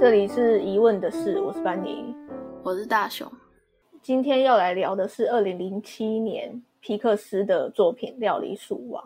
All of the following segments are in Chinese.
这里是疑问的事，我是班尼，我是大雄。今天要来聊的是二零零七年皮克斯的作品《料理鼠王》，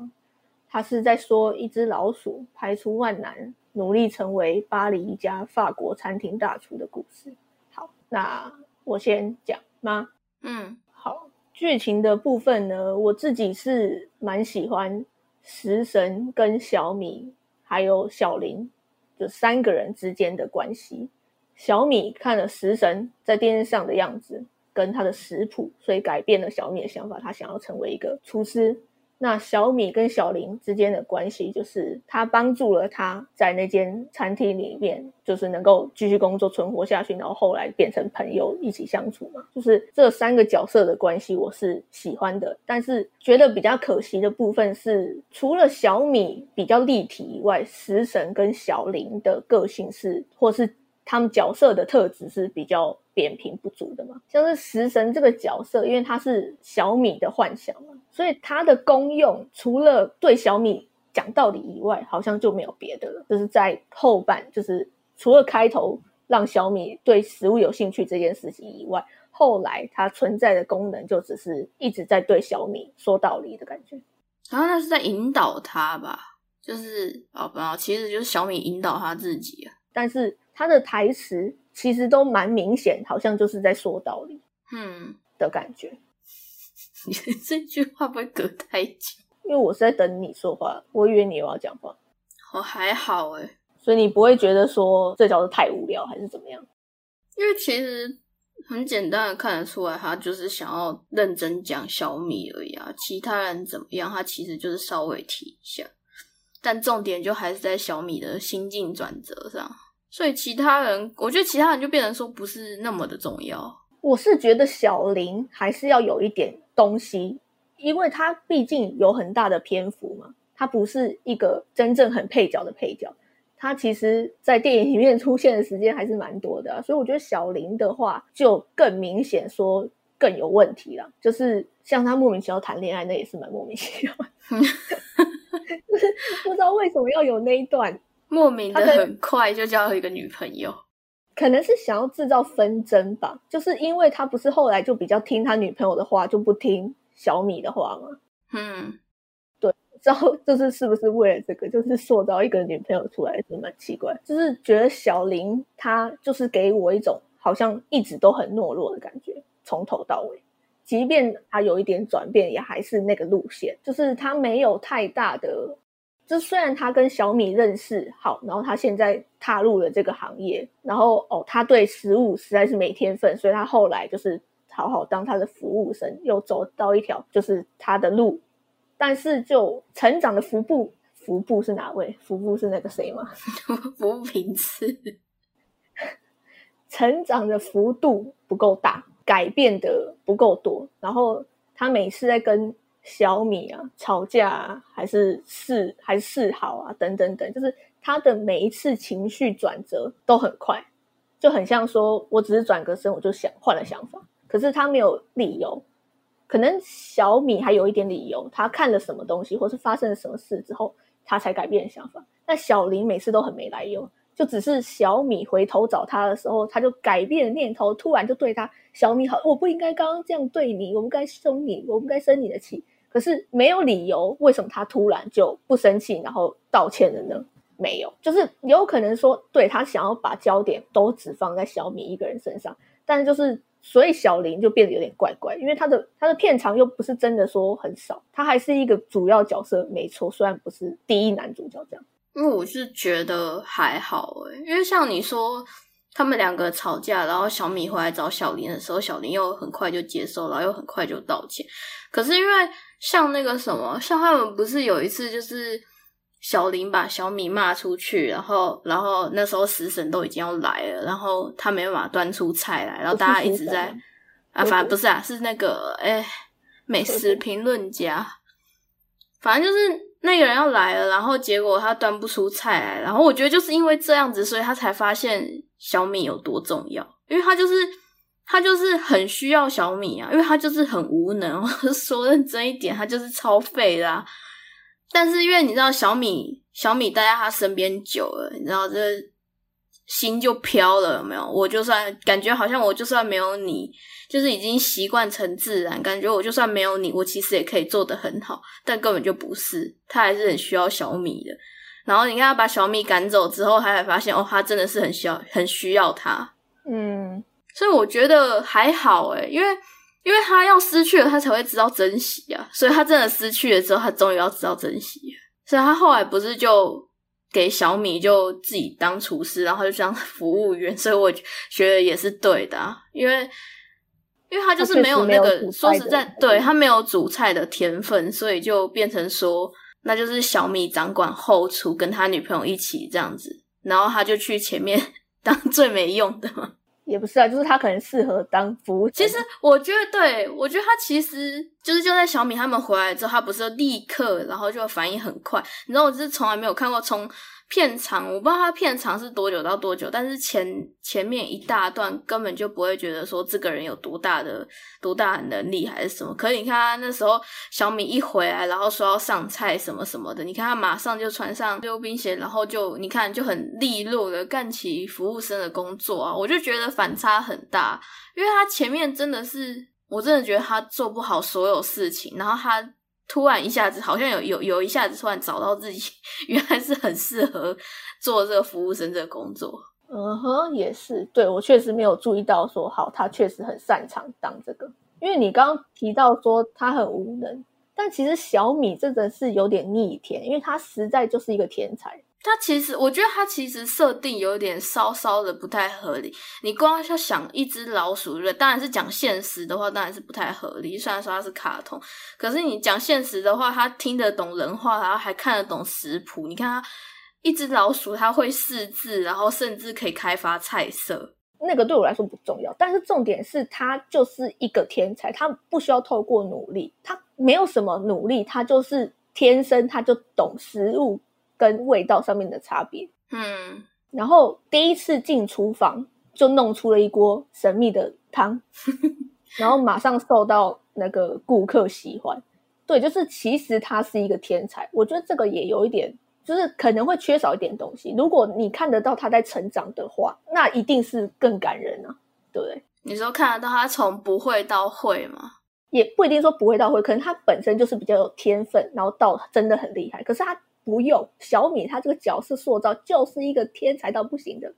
他是在说一只老鼠排除万难，努力成为巴黎一家法国餐厅大厨的故事。好，那我先讲吗？嗯，好，剧情的部分呢，我自己是蛮喜欢食神跟小米还有小林。就三个人之间的关系，小米看了食神在电视上的样子，跟他的食谱，所以改变了小米的想法，他想要成为一个厨师。那小米跟小林之间的关系，就是他帮助了他在那间餐厅里面，就是能够继续工作存活下去，然后后来变成朋友一起相处嘛。就是这三个角色的关系，我是喜欢的。但是觉得比较可惜的部分是，除了小米比较立体以外，食神跟小林的个性是，或是。他们角色的特质是比较扁平不足的嘛，像是食神这个角色，因为他是小米的幻想嘛，所以他的功用除了对小米讲道理以外，好像就没有别的了。就是在后半，就是除了开头让小米对食物有兴趣这件事情以外，后来它存在的功能就只是一直在对小米说道理的感觉。好像那是在引导他吧，就是哦不，其实就是小米引导他自己啊，但是。他的台词其实都蛮明显，好像就是在说道理，嗯的感觉。你这句话不会隔太久？因为我是在等你说话，我以为你又要讲话。我还好哎，所以你不会觉得说这叫做太无聊，还是怎么样？因为其实很简单的看得出来，他就是想要认真讲小米而已啊。其他人怎么样，他其实就是稍微提一下，但重点就还是在小米的心境转折上。所以其他人，我觉得其他人就变成说不是那么的重要。我是觉得小林还是要有一点东西，因为他毕竟有很大的篇幅嘛，他不是一个真正很配角的配角，他其实在电影里面出现的时间还是蛮多的。所以我觉得小林的话就更明显说更有问题了，就是像他莫名其妙谈恋爱，那也是蛮莫名其妙，就是不知道为什么要有那一段。莫名的很快就交了一个女朋友，可能是想要制造纷争吧。就是因为他不是后来就比较听他女朋友的话，就不听小米的话吗？嗯，对。然后就是是不是为了这个，就是塑造一个女朋友出来，是蛮奇怪。就是觉得小林他就是给我一种好像一直都很懦弱的感觉，从头到尾，即便他有一点转变，也还是那个路线，就是他没有太大的。就虽然他跟小米认识好，然后他现在踏入了这个行业，然后哦，他对食物实在是没天分，所以他后来就是好好当他的服务生，又走到一条就是他的路。但是就成长的幅度，幅度是哪位？幅度是那个谁吗？幅平次。成长的幅度不够大，改变的不够多，然后他每次在跟。小米啊，吵架啊，还是示还是示好啊，等等等，就是他的每一次情绪转折都很快，就很像说我只是转个身，我就想换了想法，可是他没有理由，可能小米还有一点理由，他看了什么东西，或是发生了什么事之后，他才改变想法。那小林每次都很没来由。就只是小米回头找他的时候，他就改变了念头，突然就对他小米好，我不应该刚刚这样对你，我不该凶你，我不该生你的气。可是没有理由，为什么他突然就不生气，然后道歉了呢？没有，就是有可能说，对他想要把焦点都只放在小米一个人身上，但是就是所以小林就变得有点怪怪，因为他的他的片长又不是真的说很少，他还是一个主要角色，没错，虽然不是第一男主角这样。因为我是觉得还好诶，因为像你说他们两个吵架，然后小米回来找小林的时候，小林又很快就接受了，又很快就道歉，可是因为。像那个什么，像他们不是有一次就是小林把小米骂出去，然后然后那时候食神都已经要来了，然后他没办法端出菜来，然后大家一直在啊，反正不是啊，是那个哎美食评论家，反正就是那个人要来了，然后结果他端不出菜来，然后我觉得就是因为这样子，所以他才发现小米有多重要，因为他就是。他就是很需要小米啊，因为他就是很无能。说认真一点，他就是超废啦。但是因为你知道小米，小米待在他身边久了，你知道这心就飘了，有没有？我就算感觉好像我就算没有你，就是已经习惯成自然，感觉我就算没有你，我其实也可以做得很好，但根本就不是，他还是很需要小米的。然后你看他把小米赶走之后，他才发现哦，他真的是很需要，很需要他。嗯，所以我觉得还好诶，因为因为他要失去了，他才会知道珍惜啊。所以他真的失去了之后，他终于要知道珍惜。所以他后来不是就。给小米就自己当厨师，然后就当服务员，所以我觉得也是对的，啊因为因为他就是没有那个说实在，对他没有煮菜的天分，所以就变成说，那就是小米掌管后厨，跟他女朋友一起这样子，然后他就去前面 当最没用的嘛。也不是啊，就是他可能适合当服务。其实我觉得，对我觉得他其实就是就在小米他们回来之后，他不是立刻，然后就反应很快。你知道，我就是从来没有看过从。片长我不知道它片长是多久到多久，但是前前面一大段根本就不会觉得说这个人有多大的多大的能力还是什么。可是你看他那时候小米一回来，然后说要上菜什么什么的，你看他马上就穿上溜冰鞋，然后就你看就很利落的干起服务生的工作啊！我就觉得反差很大，因为他前面真的是我真的觉得他做不好所有事情，然后他。突然一下子，好像有有有一下子突然找到自己，原来是很适合做这个服务生这个工作。嗯哼，也是，对我确实没有注意到说，好，他确实很擅长当这个。因为你刚刚提到说他很无能，但其实小米真的是有点逆天，因为他实在就是一个天才。他其实，我觉得他其实设定有点稍稍的不太合理。你光要想一只老鼠，对当然是讲现实的话，当然是不太合理。虽然说它是卡通，可是你讲现实的话，他听得懂人话，然后还看得懂食谱。你看他一只老鼠，它会识字，然后甚至可以开发菜色。那个对我来说不重要，但是重点是他就是一个天才，他不需要透过努力，他没有什么努力，他就是天生他就懂食物。跟味道上面的差别，嗯，然后第一次进厨房就弄出了一锅神秘的汤，然后马上受到那个顾客喜欢。对，就是其实他是一个天才，我觉得这个也有一点，就是可能会缺少一点东西。如果你看得到他在成长的话，那一定是更感人啊，对不对？你说看得到他从不会到会吗？也不一定说不会到会，可能他本身就是比较有天分，然后到真的很厉害，可是他。不用小米，他这个角色塑造就是一个天才到不行的，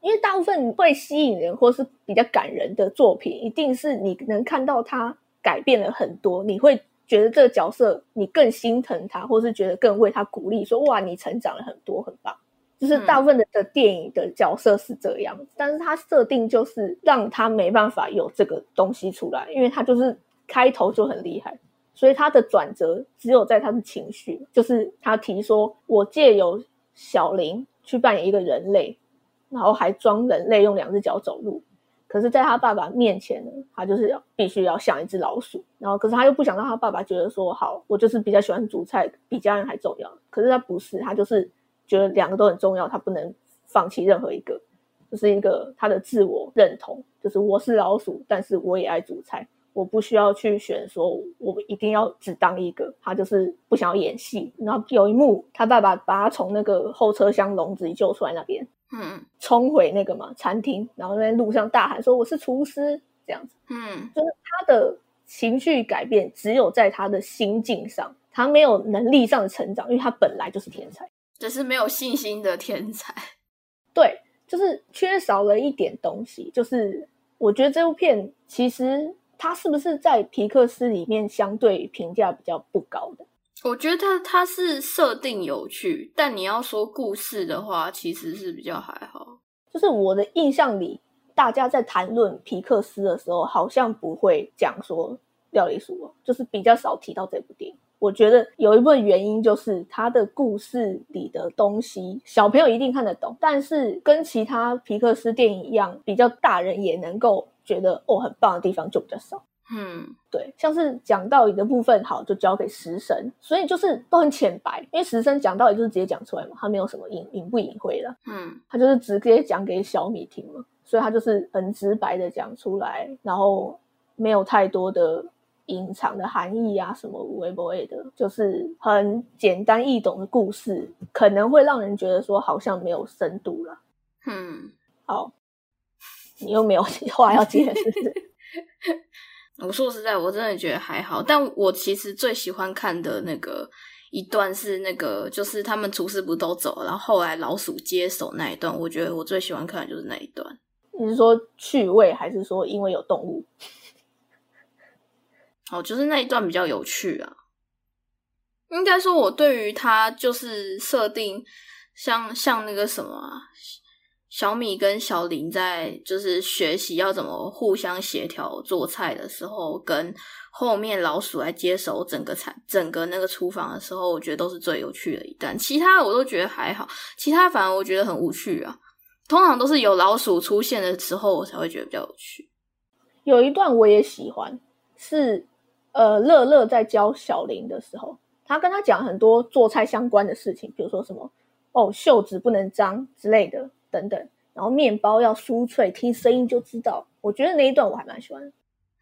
因为大部分会吸引人或是比较感人的作品，一定是你能看到他改变了很多，你会觉得这个角色你更心疼他，或是觉得更为他鼓励，说哇你成长了很多，很棒。就是大部分的的电影的角色是这样，但是他设定就是让他没办法有这个东西出来，因为他就是开头就很厉害。所以他的转折只有在他的情绪，就是他提说：“我借由小林去扮演一个人类，然后还装人类用两只脚走路。可是，在他爸爸面前呢，他就是要必须要像一只老鼠。然后，可是他又不想让他爸爸觉得说，好，我就是比较喜欢煮菜，比家人还重要。可是他不是，他就是觉得两个都很重要，他不能放弃任何一个，就是一个他的自我认同，就是我是老鼠，但是我也爱煮菜。”我不需要去选，说我一定要只当一个。他就是不想要演戏。然后有一幕，他爸爸把他从那个后车厢笼子里救出来，那边，嗯，冲回那个嘛餐厅，然后在路上大喊说：“我是厨师。”这样子，嗯，就是他的情绪改变只有在他的心境上，他没有能力上的成长，因为他本来就是天才，只是没有信心的天才。对，就是缺少了一点东西。就是我觉得这部片其实。它是不是在皮克斯里面相对评价比较不高的？我觉得它它是设定有趣，但你要说故事的话，其实是比较还好。就是我的印象里，大家在谈论皮克斯的时候，好像不会讲说《料理鼠王》，就是比较少提到这部电影。我觉得有一部分原因就是他的故事里的东西，小朋友一定看得懂，但是跟其他皮克斯电影一样，比较大人也能够。觉得哦很棒的地方就比较少，嗯，对，像是讲道理的部分，好就交给食神，所以就是都很浅白，因为食神讲道理就是直接讲出来嘛，他没有什么隐隐不隐晦的，嗯，他就是直接讲给小米听嘛，所以他就是很直白的讲出来，然后没有太多的隐藏的含义啊，什么微博类的，就是很简单易懂的故事，可能会让人觉得说好像没有深度了。嗯，好，你又没有 话要接，是不是？我说实在，我真的觉得还好。但我其实最喜欢看的那个一段是那个，就是他们厨师不都走了，然后后来老鼠接手那一段。我觉得我最喜欢看的就是那一段。你是说趣味，还是说因为有动物？哦，就是那一段比较有趣啊。应该说，我对于他就是设定，像像那个什么啊。小米跟小林在就是学习要怎么互相协调做菜的时候，跟后面老鼠来接手整个菜、整个那个厨房的时候，我觉得都是最有趣的一段。其他我都觉得还好，其他反而我觉得很无趣啊。通常都是有老鼠出现的时候，我才会觉得比较有趣。有一段我也喜欢，是呃乐乐在教小林的时候，他跟他讲很多做菜相关的事情，比如说什么哦袖子不能脏之类的。等等，然后面包要酥脆，听声音就知道。我觉得那一段我还蛮喜欢。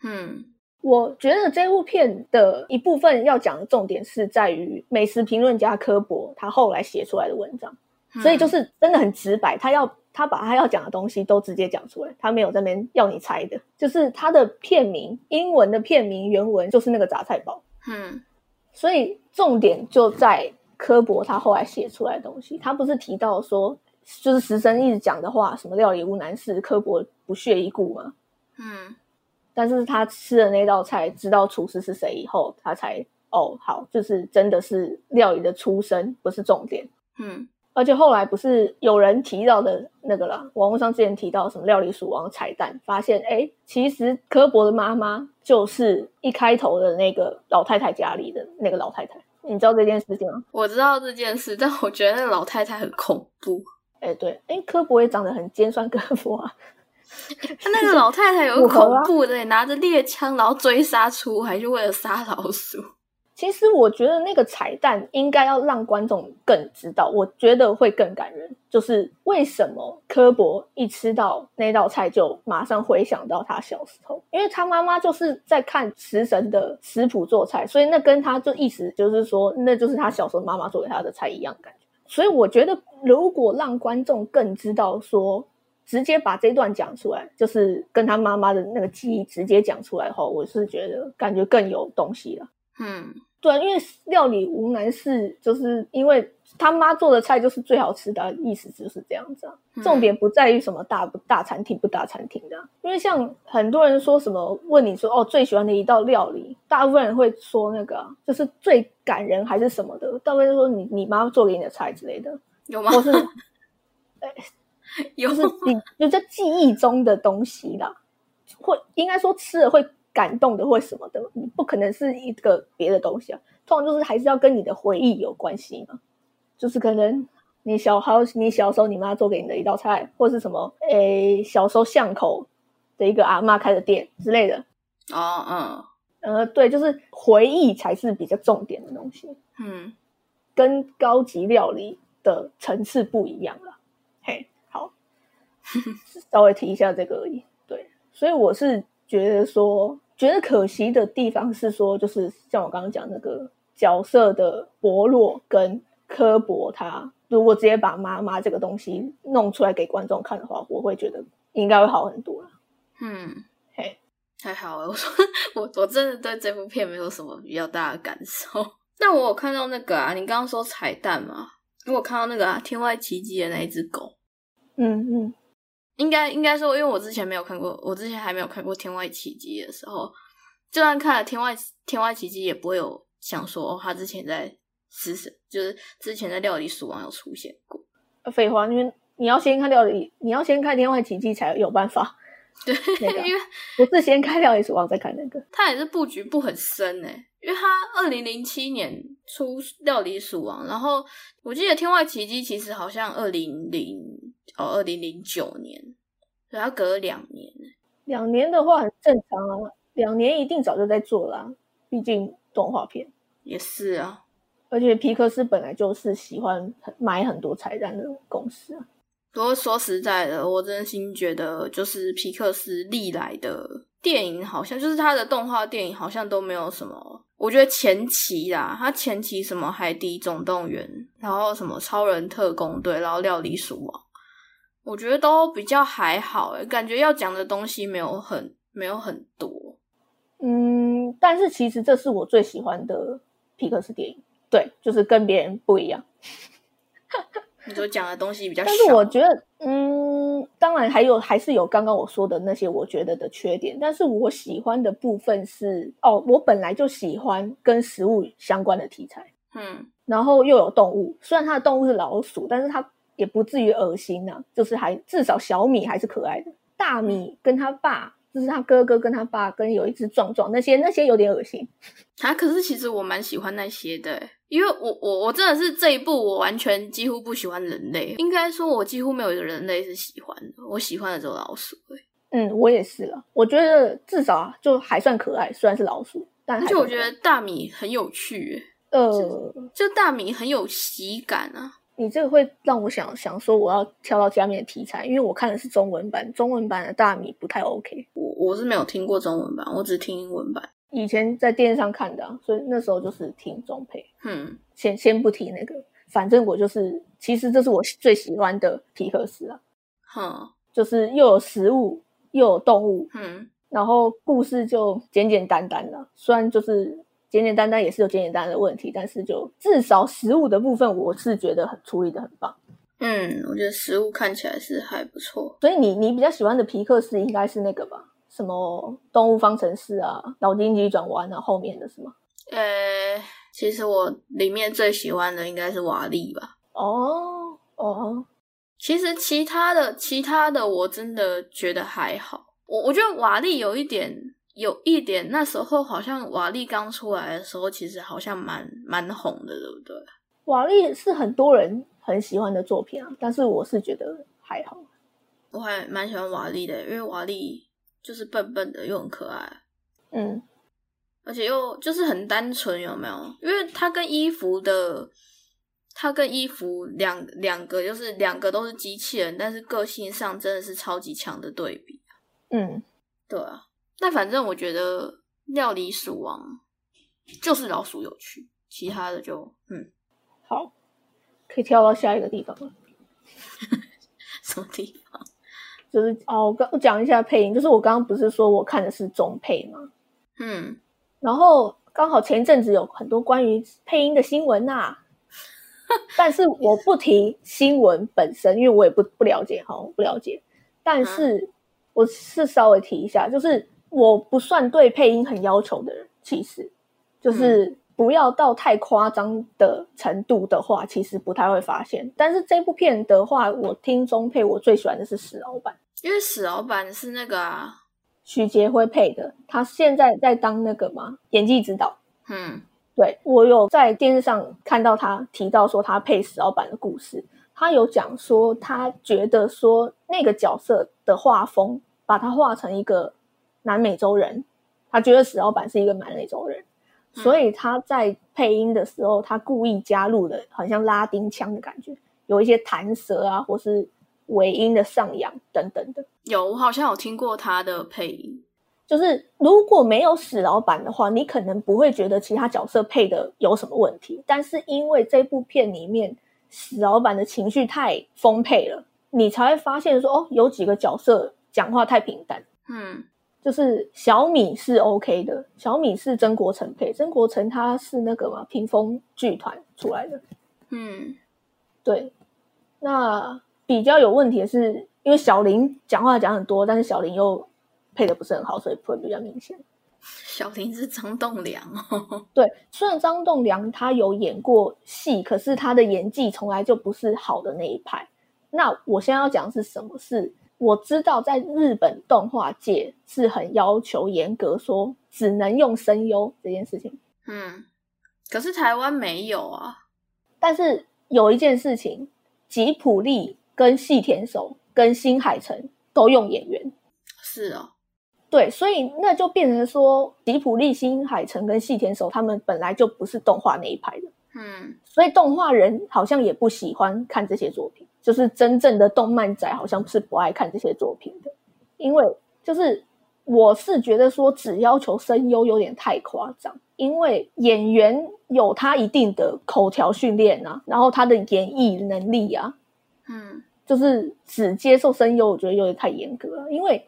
嗯，我觉得这部片的一部分要讲的重点是在于美食评论家科博他后来写出来的文章，所以就是真的很直白，他要他把他要讲的东西都直接讲出来，他没有在那边要你猜的。就是他的片名，英文的片名原文就是那个杂菜包。嗯，所以重点就在科博他后来写出来的东西，他不是提到说。就是石生一直讲的话，什么料理无难事，科博不屑一顾吗。嗯，但是他吃了那道菜，知道厨师是谁以后，他才哦好，就是真的是料理的出身不是重点。嗯，而且后来不是有人提到的那个了，网络上之前提到什么料理鼠王彩蛋，发现哎，其实科博的妈妈就是一开头的那个老太太家里的那个老太太。你知道这件事情吗？我知道这件事，但我觉得那个老太太很恐怖。哎，对，哎，科博也长得很尖酸刻薄啊。他那个老太太有恐怖的，拿着猎枪，然后追杀出，还是为了杀老鼠。其实我觉得那个彩蛋应该要让观众更知道，我觉得会更感人。就是为什么科博一吃到那道菜就马上回想到他小时候，因为他妈妈就是在看食神的食谱做菜，所以那跟他就意思就是说，那就是他小时候妈妈做给他的菜一样感觉。所以我觉得，如果让观众更知道说，直接把这段讲出来，就是跟他妈妈的那个记忆直接讲出来后，我是觉得感觉更有东西了。嗯。对，因为料理无难事，就是因为他妈做的菜就是最好吃的，意思就是这样子啊。重点不在于什么大不大餐厅不大餐厅的，因为像很多人说什么问你说哦最喜欢的一道料理，大部分人会说那个就是最感人还是什么的，大部分说你你妈做给你的菜之类的，有吗？或是 哎有，就是你就在记忆中的东西啦，会应该说吃了会。感动的或什么的，你不可能是一个别的东西啊。通常就是还是要跟你的回忆有关系嘛。就是可能你小好，你小时候你妈做给你的一道菜，或是什么，诶，小时候巷口的一个阿妈开的店之类的。哦，嗯，呃，对，就是回忆才是比较重点的东西。嗯，跟高级料理的层次不一样了。嘿，好，稍微提一下这个而已。对，所以我是觉得说。觉得可惜的地方是说，就是像我刚刚讲那个角色的薄弱跟刻薄，他如果直接把妈妈这个东西弄出来给观众看的话，我会觉得应该会好很多了。嗯，嘿，还好我说我我真的对这部片没有什么比较大的感受。那我有看到那个啊，你刚刚说彩蛋嘛？我有看到那个啊，天外奇迹的那一只狗。嗯嗯。应该应该说，因为我之前没有看过，我之前还没有看过《天外奇迹》的时候，就算看了《天外天外奇迹》，也不会有想说哦，他之前在食神，就是之前在料理鼠王有出现过。废话，因为你要先看料理，你要先看《天外奇迹》才有办法。对，因为不是先看料理鼠王再看那个，他也是布局不很深诶，因为他二零零七年出料理鼠王，然后我记得《天外奇迹》其实好像二零零。哦，二零零九年，然后隔了两年。两年的话很正常啊，两年一定早就在做了，毕竟动画片也是啊。而且皮克斯本来就是喜欢买很多彩蛋的公司啊。不过说实在的，我真心觉得，就是皮克斯历来的电影，好像就是他的动画电影，好像都没有什么。我觉得前期啦，他前期什么《海底总动员》，然后什么《超人特工队》，然后《料理鼠王》。我觉得都比较还好，诶感觉要讲的东西没有很没有很多。嗯，但是其实这是我最喜欢的皮克斯电影，对，就是跟别人不一样。你就讲的东西比较少，但是我觉得，嗯，当然还有还是有刚刚我说的那些我觉得的缺点，但是我喜欢的部分是，哦，我本来就喜欢跟食物相关的题材，嗯然后又有动物，虽然它的动物是老鼠，但是它也不至于恶心呐、就是还至少小米还是可爱的，大米跟他爸。就是他哥哥跟他爸跟有一只壮壮，那些那些有点恶心。啊，可是其实我蛮喜欢那些的欸，因为我我我真的是这一部我完全几乎不喜欢人类，应该说我几乎没有一个人类是喜欢的，我喜欢的只有老鼠欸。嗯，我也是了。我觉得至少啊就还算可爱，虽然是老鼠，但而且我觉得大米很有趣欸，呃，就大米很有喜感啊。你这个会让我想想说，我要跳到下面的题材，因为我看的是中文版，中文版的大米不太 OK。我我是没有听过中文版，我只听英文版。以前在电视上看的、啊，所以那时候就是听中配。嗯，先先不提那个，反正我就是，其实这是我最喜欢的皮克斯啊，哼，就是又有食物又有动物，嗯，然后故事就简简单单的，虽然就是简简单单也是有简简单单的问题，但是就至少食物的部分，我是觉得很处理的很棒。嗯，我觉得食物看起来是还不错。所以你你比较喜欢的皮克斯应该是那个吧？什么动物方程式啊，脑筋急转弯啊，后面的是吗？呃，其实我里面最喜欢的应该是瓦力吧。哦哦，其实其他的其他的我真的觉得还好。我我觉得瓦力有一点有一点，那时候好像瓦力刚出来的时候，其实好像蛮蛮红的，对不对？瓦力是很多人很喜欢的作品啊，但是我是觉得还好。我还蛮喜欢瓦力的，因为瓦力就是笨笨的又很可爱，嗯，而且又就是很单纯，有没有？因为它跟衣服的，它跟衣服两两个就是两个都是机器人，但是个性上真的是超级强的对比。嗯，对啊，但反正我觉得料理鼠王就是老鼠有趣，其他的就嗯，好，可以跳到下一个地方了。什么地方？就是哦，我刚我讲一下配音，就是我刚刚不是说我看的是中配吗？嗯，然后刚好前一阵子有很多关于配音的新闻呐、但是我不提新闻本身，因为我也不不了解哈，我不了解。但是我是稍微提一下，就是我不算对配音很要求的人，其实就是不要到太夸张的程度的话，其实不太会发现。但是这部片的话，我听中配，我最喜欢的是史老板。因为史老板是那个啊，许杰辉配的，他现在在当那个嘛演技指导。嗯对我有在电视上看到他提到说他配史老板的故事，他有讲说他觉得说那个角色的画风把他画成一个南美洲人，他觉得史老板是一个南美洲人，嗯所以他在配音的时候，他故意加入了好像拉丁腔的感觉，有一些弹舌啊，或是尾音的上扬等等的。有，我好像有听过他的配音。就是如果没有史老板的话，你可能不会觉得其他角色配的有什么问题。但是因为这部片里面史老板的情绪太丰沛了，你才会发现说，哦，有几个角色讲话太平淡。嗯就是小米是 OK 的，小米是曾国成配，曾国成他是那个嘛屏风剧团出来的，嗯，对。那比较有问题的是，因为小林讲话讲很多，但是小林又配的不是很好，所以会比较明显。小林是张栋梁哦。对，虽然张栋梁他有演过戏，可是他的演技从来就不是好的那一派。那我现在要讲的是什么是？我知道在日本动画界是很要求严格，说只能用声优这件事情。嗯，可是台湾没有啊。但是有一件事情，吉普力跟细田守跟新海诚都用演员，是哦。对，所以那就变成说，吉普力、新海诚跟细田守他们本来就不是动画那一派的。嗯所以动画人好像也不喜欢看这些作品，就是真正的动漫仔好像是不爱看这些作品的，因为就是我是觉得说只要求声优有点太夸张，因为演员有他一定的口条训练啊，然后他的演绎能力啊，嗯就是只接受声优，我觉得有点太严格了。因为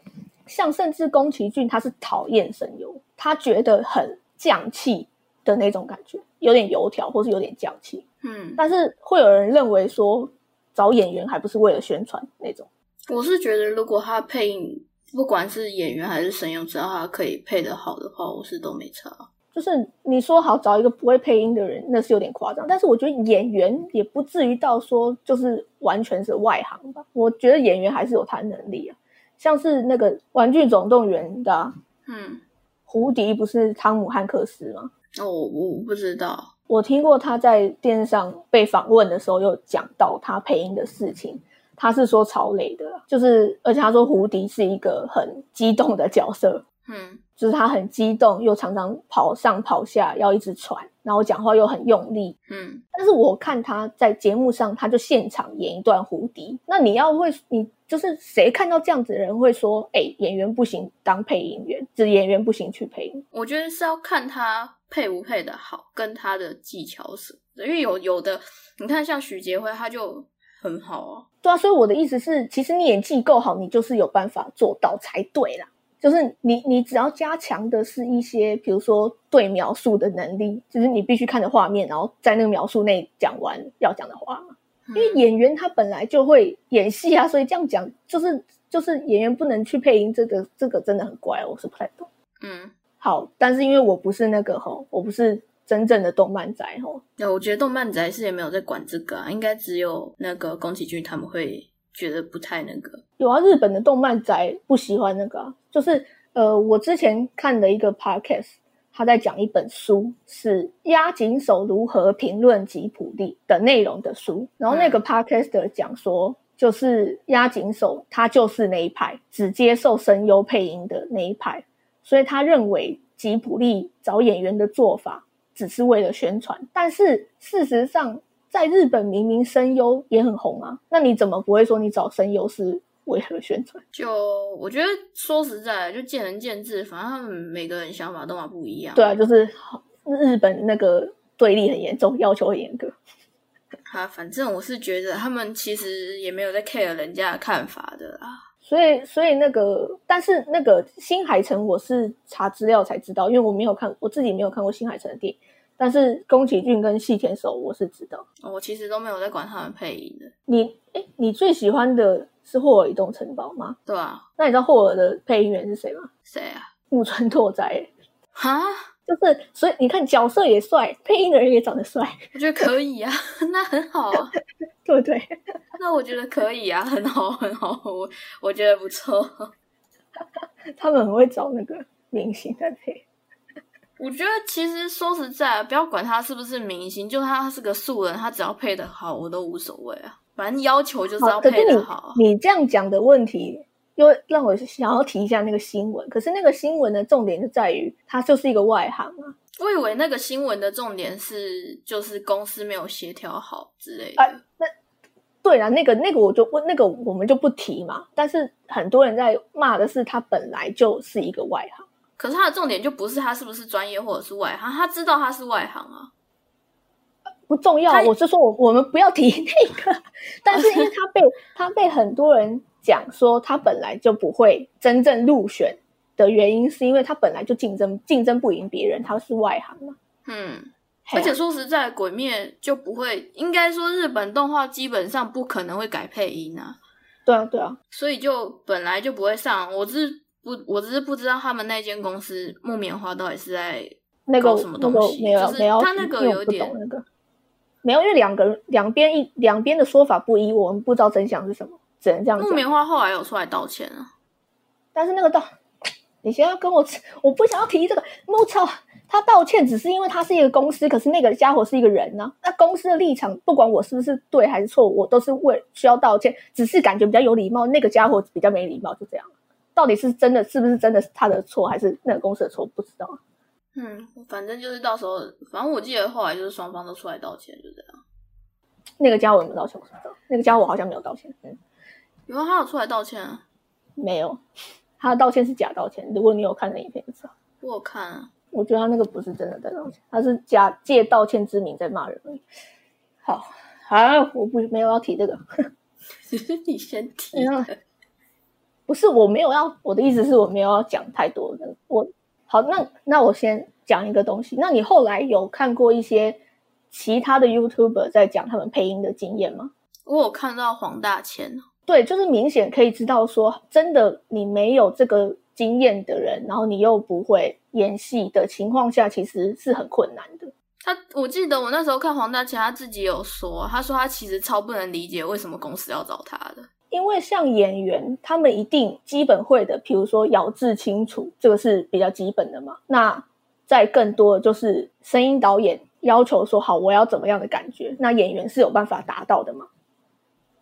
像甚至宫崎骏他是讨厌声优，他觉得很降气的那种感觉，有点油条或是有点降气。嗯，但是会有人认为说找演员还不是为了宣传那种。我是觉得如果他配音，不管是演员还是声优，只要他可以配得好的话，我是都没差。就是你说好找一个不会配音的人，那是有点夸张。但是我觉得演员也不至于到说就是完全是外行吧。我觉得演员还是有他能力啊，像是那个《玩具总动员》的啊嗯，胡迪不是汤姆汉克斯吗？哦，我我不知道。我听过他在电视上被访问的时候，有讲到他配音的事情。他是说曹磊的，就是而且他说胡迪是一个很激动的角色，嗯就是他很激动，又常常跑上跑下，要一直喘，然后讲话又很用力。嗯但是我看他在节目上，他就现场演一段胡迪。那你要会，你就是谁看到这样子的人会说，哎、演员不行当配音员，就是演员不行去配音。我觉得是要看他配不配的好，跟他的技巧什么。因为有有的，你看像许杰辉，他就很好啊。对啊，所以我的意思是，其实你演技够好，你就是有办法做到才对啦。就是你，你只要加强的是一些，比如说对描述的能力，就是你必须看着画面，然后在那个描述内讲完要讲的话嘛。因因为演员他本来就会演戏啊，所以这样讲就是就是演员不能去配音，这个这个真的很怪，我是不太懂。嗯，好，但是因为我不是那个吼，我不是真正的动漫宅吼，那我觉得动漫宅是也没有在管这个啊，应该只有那个宫崎骏他们会觉得不太那个。有啊，日本的动漫宅不喜欢那个、啊，就是呃，我之前看的一个 podcast，他在讲一本书，是押井守如何评论吉普力的内容的书。然后那个 podcaster 讲说，就是押井守他就是那一派，只接受声优配音的那一派，所以他认为吉普力找演员的做法只是为了宣传，但是事实上。在日本明明声优也很红啊，那你怎么不会说你找声优是为了宣传？就我觉得说实在，就见仁见智，反正他们每个人想法都嘛不一样。对啊，就是日本那个对立很严重，要求很严格。啊，反正我是觉得他们其实也没有在 care 人家的看法的啦。所以，所以那个，但是那个新海诚，我是查资料才知道，因为我没有看，我自己没有看过新海诚的电影。但是宫崎骏跟细田守我是知道。我其实都没有在管他们配音的，你，哎，你最喜欢的是霍尔移动城堡吗？对啊？那你知道霍尔的配音员是谁吗？谁啊？木村拓哉。哈，就是，所以你看角色也帅，配音的人也长得帅，我觉得可以啊，那很好啊，对不对？那我觉得可以啊，很好很好，我我觉得不错。他们很会找那个明星在配。我觉得其实说实在，不要管他是不是明星，就他是个素人，他只要配的好，我都无所谓啊。反正要求就是要配的好。你这样讲的问题，又让我想要提一下那个新闻。可是那个新闻的重点就在于，他就是一个外行啊。我以为那个新闻的重点是，就是公司没有协调好之类的。啊那对啊，那个那个我就问那个我们就不提嘛。但是很多人在骂的是他本来就是一个外行。可是他的重点就不是他是不是专业或者是外行，他知道他是外行啊。不重要，我是说我我们不要提那个，但是因为他被他被很多人讲说他本来就不会真正入选的原因，是因为他本来就竞争竞争不赢别人，他是外行嘛。嗯，而且说实在，鬼灭就不会，应该说日本动画基本上不可能会改配音啊，对啊对啊，所以就本来就不会上。我是不，我只是不知道他们那间公司木棉花到底是在那个什么那个东西没有就是没有，他那个有点那个，没有，因为两个两边一两边的说法不一，我们不知道真相是什么，只能这样讲。木棉花后来有出来道歉啊。但是那个道，你先要跟我，我不想要提这个。我操，他道歉只是因为他是一个公司，可是那个家伙是一个人呢、那公司的立场，不管我是不是对还是错，我都是为需要道歉，只是感觉比较有礼貌，那个家伙比较没礼貌，就这样。到底是真的是不是真的是他的错，还是那个公司的错，不知道。嗯，反正就是到时候，反正我记得后来就是双方都出来道歉，就这样。那个家伙有没有道歉？我不知道。那个家伙好像没有道歉，嗯，有啊，他有出来道歉啊，没有。他的道歉是假道歉，如果你有看那影片就知道。我有看啊。我觉得他那个不是真的在道歉，他是假借道歉之名在骂人而已。好，好，我不没有要提这个。只 是你先提。不是我没有要，我的意思是我没有要讲太多的。我好，那那我先讲一个东西。那你后来有看过一些其他的 YouTuber 在讲他们配音的经验吗？我有看到黄大千，对，就是明显可以知道说，真的你没有这个经验的人，然后你又不会演戏的情况下，其实是很困难的。他我记得我那时候看黄大千，他自己有说，他说他其实超不能理解为什么公司要找他的。因为像演员，他们一定基本会的，比如说咬字清楚，这个是比较基本的嘛。那再更多的就是声音导演要求说，好，我要怎么样的感觉，那演员是有办法达到的嘛。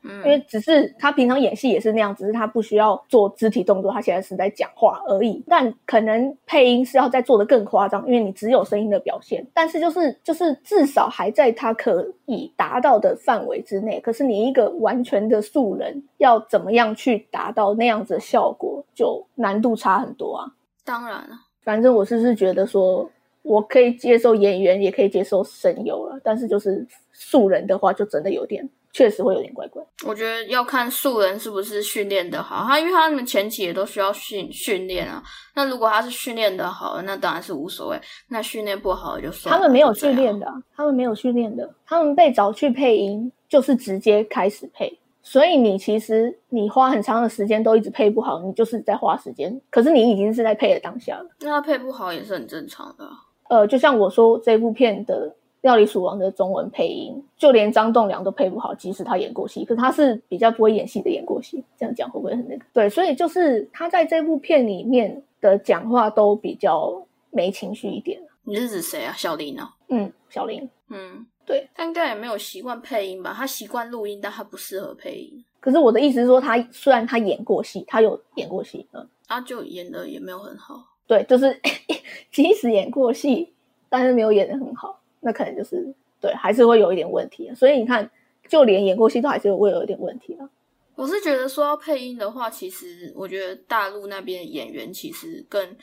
嗯，因为只是他平常演戏也是那样，只是他不需要做肢体动作，他现在是在讲话而已。但可能配音是要再做的更夸张，因为你只有声音的表现，但是就是就是至少还在他可以达到的范围之内。可是你一个完全的素人，要怎么样去达到那样子的效果，就难度差很多啊。当然了，反正我是是觉得说，我可以接受演员，也可以接受声优了，但是就是素人的话，就真的有点，确实会有点怪怪。我觉得要看素人是不是训练的好，他因为他们前期也都需要训训练啊。那如果他是训练的好，那当然是无所谓；那训练不好就算了。他们没有训练的啊、他们没有训练的，他们被找去配音就是直接开始配，所以你其实你花很长的时间都一直配不好，你就是在花时间，可是你已经是在配的当下了。那他配不好也是很正常的啊。呃，就像我说这部片的《料理鼠王》的中文配音，就连张栋梁都配不好，即使他演过戏，可是他是比较不会演戏的演过戏，这样讲会不会很那个？对，所以就是他在这部片里面的讲话都比较没情绪一点。你是指谁啊？小林啊？嗯，小林。嗯，对，他应该也没有习惯配音吧？他习惯录音，但他不适合配音。可是我的意思是说，他虽然他演过戏，他有演过戏，嗯，他就演的也没有很好。对，就是 即使演过戏，但是没有演的很好，那可能就是对，还是会有一点问题。所以你看，就连演过戏都还是会有一点问题啊。我是觉得说要配音的话，其实我觉得大陆那边的演员其实更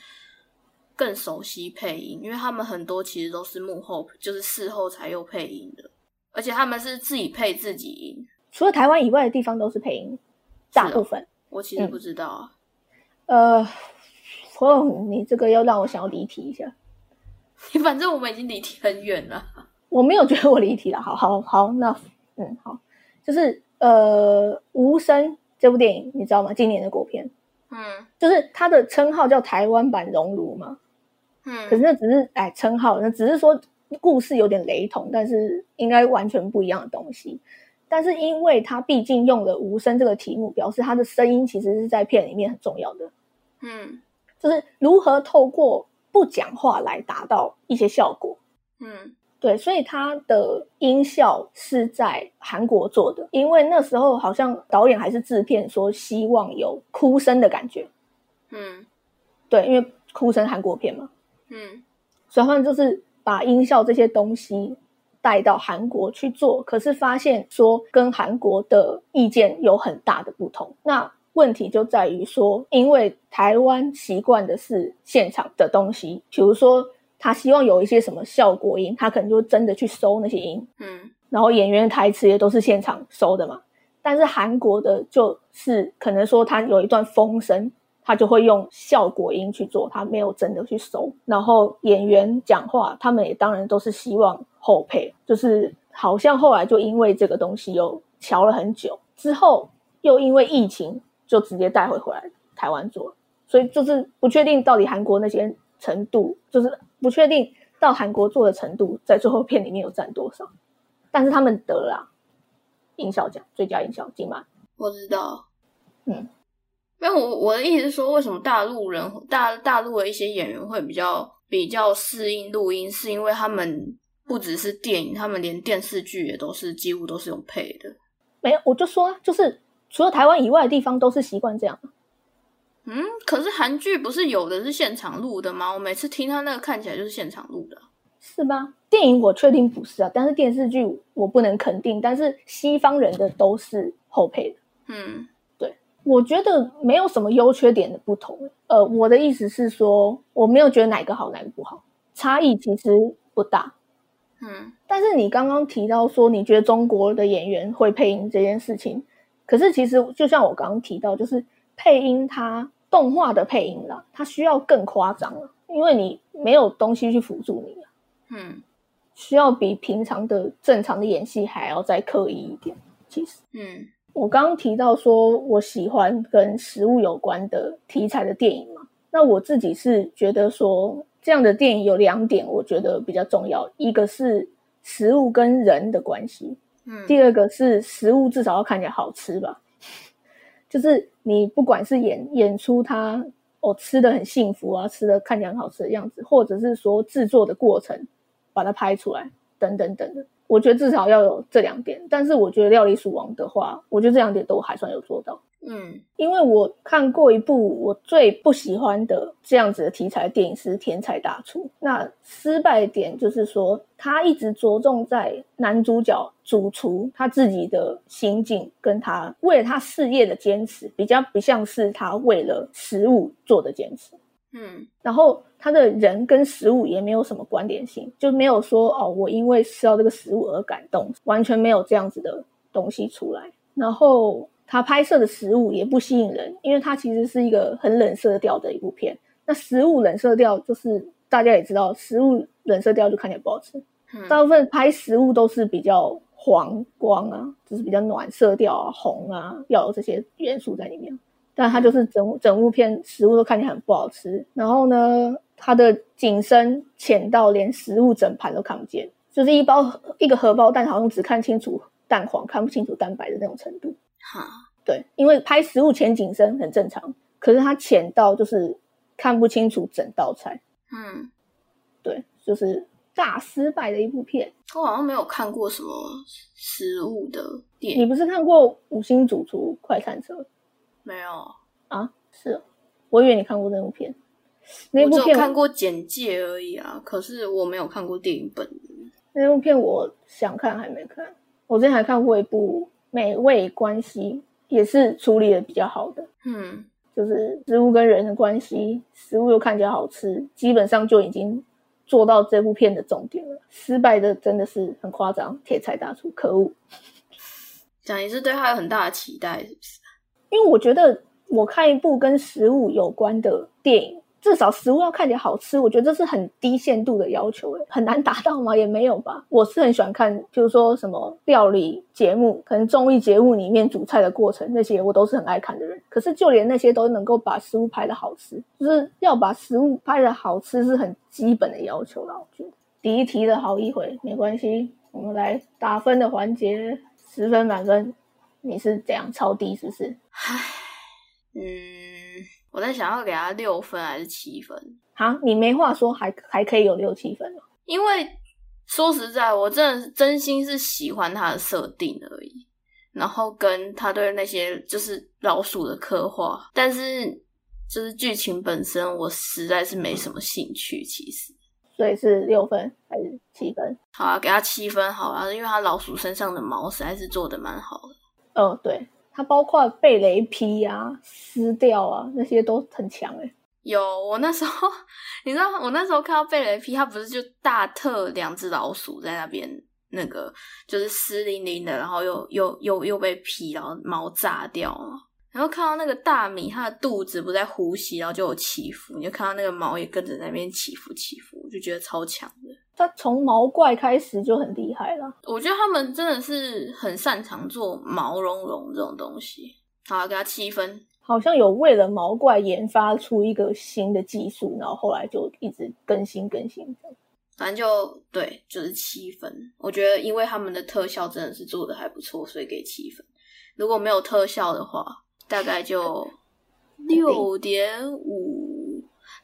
更熟悉配音，因为他们很多其实都是幕后，就是事后才有配音的，而且他们是自己配自己音。除了台湾以外的地方都是配音，大部分。我其实不知道啊，呃，哦，你这个要让我想要离题一下，反正我们已经离题很远了。我没有觉得我离题了。好好好，那嗯好，就是呃，《无声》这部电影你知道吗？今年的国片，嗯就是它的称号叫台湾版《熔炉》嘛。嗯，可是那只是哎称号，那只是说故事有点雷同，但是应该完全不一样的东西。但是因为它毕竟用了无声这个题目，表示它的声音其实是在片里面很重要的，嗯就是如何透过不讲话来达到一些效果。嗯对，所以它的音效是在韩国做的，因为那时候好像导演还是制片说希望有哭声的感觉。嗯对，因为哭声韩国片嘛，嗯所以他们就是把音效这些东西带到韩国去做，可是发现说跟韩国的意见有很大的不同。那问题就在于说，因为台湾习惯的是现场的东西，比如说他希望有一些什么效果音，他可能就真的去搜那些音，嗯然后演员的台词也都是现场收的嘛。但是韩国的就是可能说他有一段风声，他就会用效果音去做，他没有真的去收。然后演员讲话，他们也当然都是希望后配，就是好像后来就因为这个东西又瞧了很久，之后又因为疫情就直接带回回来台湾做，所以就是不确定到底韩国那些程度，就是不确定到韩国做的程度，在最后片里面有占多少。但是他们得了啊音效奖，最佳音效金马。我知道。嗯，因为我我的意思是说，为什么大陆人大大陆的一些演员会比较比较适应录音，是因为他们不只是电影，他们连电视剧也都是几乎都是用配的。没有，我就说啊，就是除了台湾以外的地方都是习惯这样。嗯，可是韩剧不是有的是现场录的吗？我每次听他那个看起来就是现场录的。是吗？电影我确定不是啊，但是电视剧我不能肯定。但是西方人的都是后配的，嗯我觉得没有什么优缺点的不同。呃，我的意思是说，我没有觉得哪个好哪个不好，差异其实不大。嗯但是你刚刚提到说，你觉得中国的演员会配音这件事情，可是其实就像我刚刚提到，就是配音它动画的配音啦，它需要更夸张了，因为你没有东西去辅助你啊，嗯需要比平常的正常的演戏还要再刻意一点。其实嗯我刚刚提到说我喜欢跟食物有关的题材的电影嘛，那我自己是觉得说这样的电影有两点我觉得比较重要，一个是食物跟人的关系，第二个是食物至少要看起来好吃吧，就是你不管是演演出它哦吃的很幸福啊，吃的看起来很好吃的样子，或者是说制作的过程把它拍出来等等等等，我觉得至少要有这两点。但是我觉得《料理鼠王》的话，我觉得这两点都还算有做到。嗯因为我看过一部我最不喜欢的这样子的题材电影是《天才大厨》。那失败点就是说，他一直着重在男主角主厨他自己的心境，跟他为了他事业的坚持，比较不像是他为了食物做的坚持。嗯然后他的人跟食物也没有什么关联性，就没有说哦，我因为吃到这个食物而感动，完全没有这样子的东西出来。然后他拍摄的食物也不吸引人，因为它其实是一个很冷色调的一部片。那食物冷色调就是大家也知道，食物冷色调就看起来不好吃。嗯大部分拍食物都是比较黄光啊，就是比较暖色调啊、红啊，要有这些元素在里面。但它就是整整部片食物都看起来很不好吃，然后呢，它的景深浅到连食物整盘都看不见，就是一包一个荷包蛋，好像只看清楚蛋黄，看不清楚蛋白的那种程度。哈对，因为拍食物浅景深很正常，可是它浅到就是看不清楚整道菜，嗯，对，就是大失败的一部片。我好像没有看过什么食物的电影，你不是看过《五星主厨快餐车》没有，啊？是哦，我以为你看过那部片。那我部片只有看过简介而已啊，可是我没有看过电影本。那部片我想看还没看。我之前还看过一部《美味关系》，也是处理的比较好的，嗯就是食物跟人的关系，食物又看起来好吃，基本上就已经做到这部片的重点了。失败的真的是很夸张，铁菜大厨，可恶！讲你是对他有很大的期待，是不是？因为我觉得我看一部跟食物有关的电影，至少食物要看起来好吃，我觉得这是很低限度的要求，诶，很难达到吗？也没有吧。我是很喜欢看，比如说什么料理节目，可能综艺节目里面煮菜的过程那些，我都是很爱看的人。可是就连那些都能够把食物拍的好吃，就是要把食物拍的好吃是很基本的要求了。我觉得第一题的好一回没关系，我们来打分的环节，十分满分，你是这样超低是不是？嗯，我在想要给他六分还是七分，好，你没话说还还可以有六七分哦。因为说实在，我真的是真心是喜欢他的设定而已，然后跟他对那些就是老鼠的刻画，但是就是剧情本身，我实在是没什么兴趣。其实，所以是六分还是七分？好啊，给他七分好啊，因为他老鼠身上的毛实在是做的蛮好的。嗯，对，它包括被雷劈啊、撕掉啊，那些都很强哎、有，我那时候，你知道，我那时候看到被雷劈，它不是就大特两只老鼠在那边，那个就是湿淋淋的，然后又又又又被劈，然后毛炸掉嘛。然后看到那个大米，它的肚子不在呼吸，然后就有起伏，你就看到那个毛也跟着那边起伏起伏，就觉得超强的。它从毛怪开始就很厉害了。我觉得他们真的是很擅长做毛茸茸这种东西。好，给他七分。好像有为了毛怪研发出一个新的技术，然后后来就一直更新更新。反正就对，就是七分。我觉得因为他们的特效真的是做的还不错，所以给七分。如果没有特效的话，大概就六点五。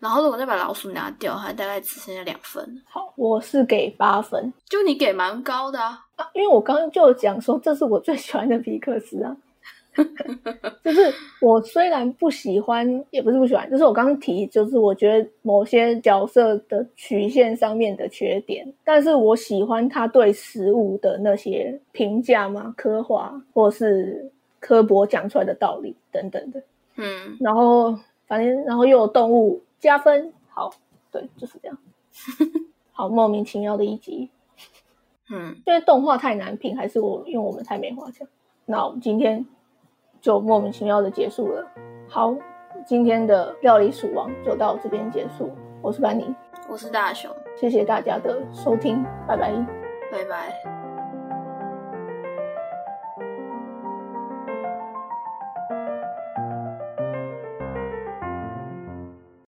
然后如果再把老鼠拿掉，它大概只剩下两分。好，我是给八分就你给蛮高的啊。啊，因为我刚刚就有讲说这是我最喜欢的皮克斯啊。就是我虽然不喜欢，也不是不喜欢，就是我刚刚提，就是我觉得某些角色的曲线上面的缺点，但是我喜欢他对食物的那些评价嘛、刻画，或是科博讲出来的道理等等的。嗯，然后反正然后又有动物加分，好，对，就是这样。好莫名其妙的一集，嗯，因为动画太难评，还是我因为我们太没话讲？那我们今天就莫名其妙的结束了。好，今天的料理鼠王就到这边结束。我是班尼，我是大雄，谢谢大家的收听，拜拜，拜拜。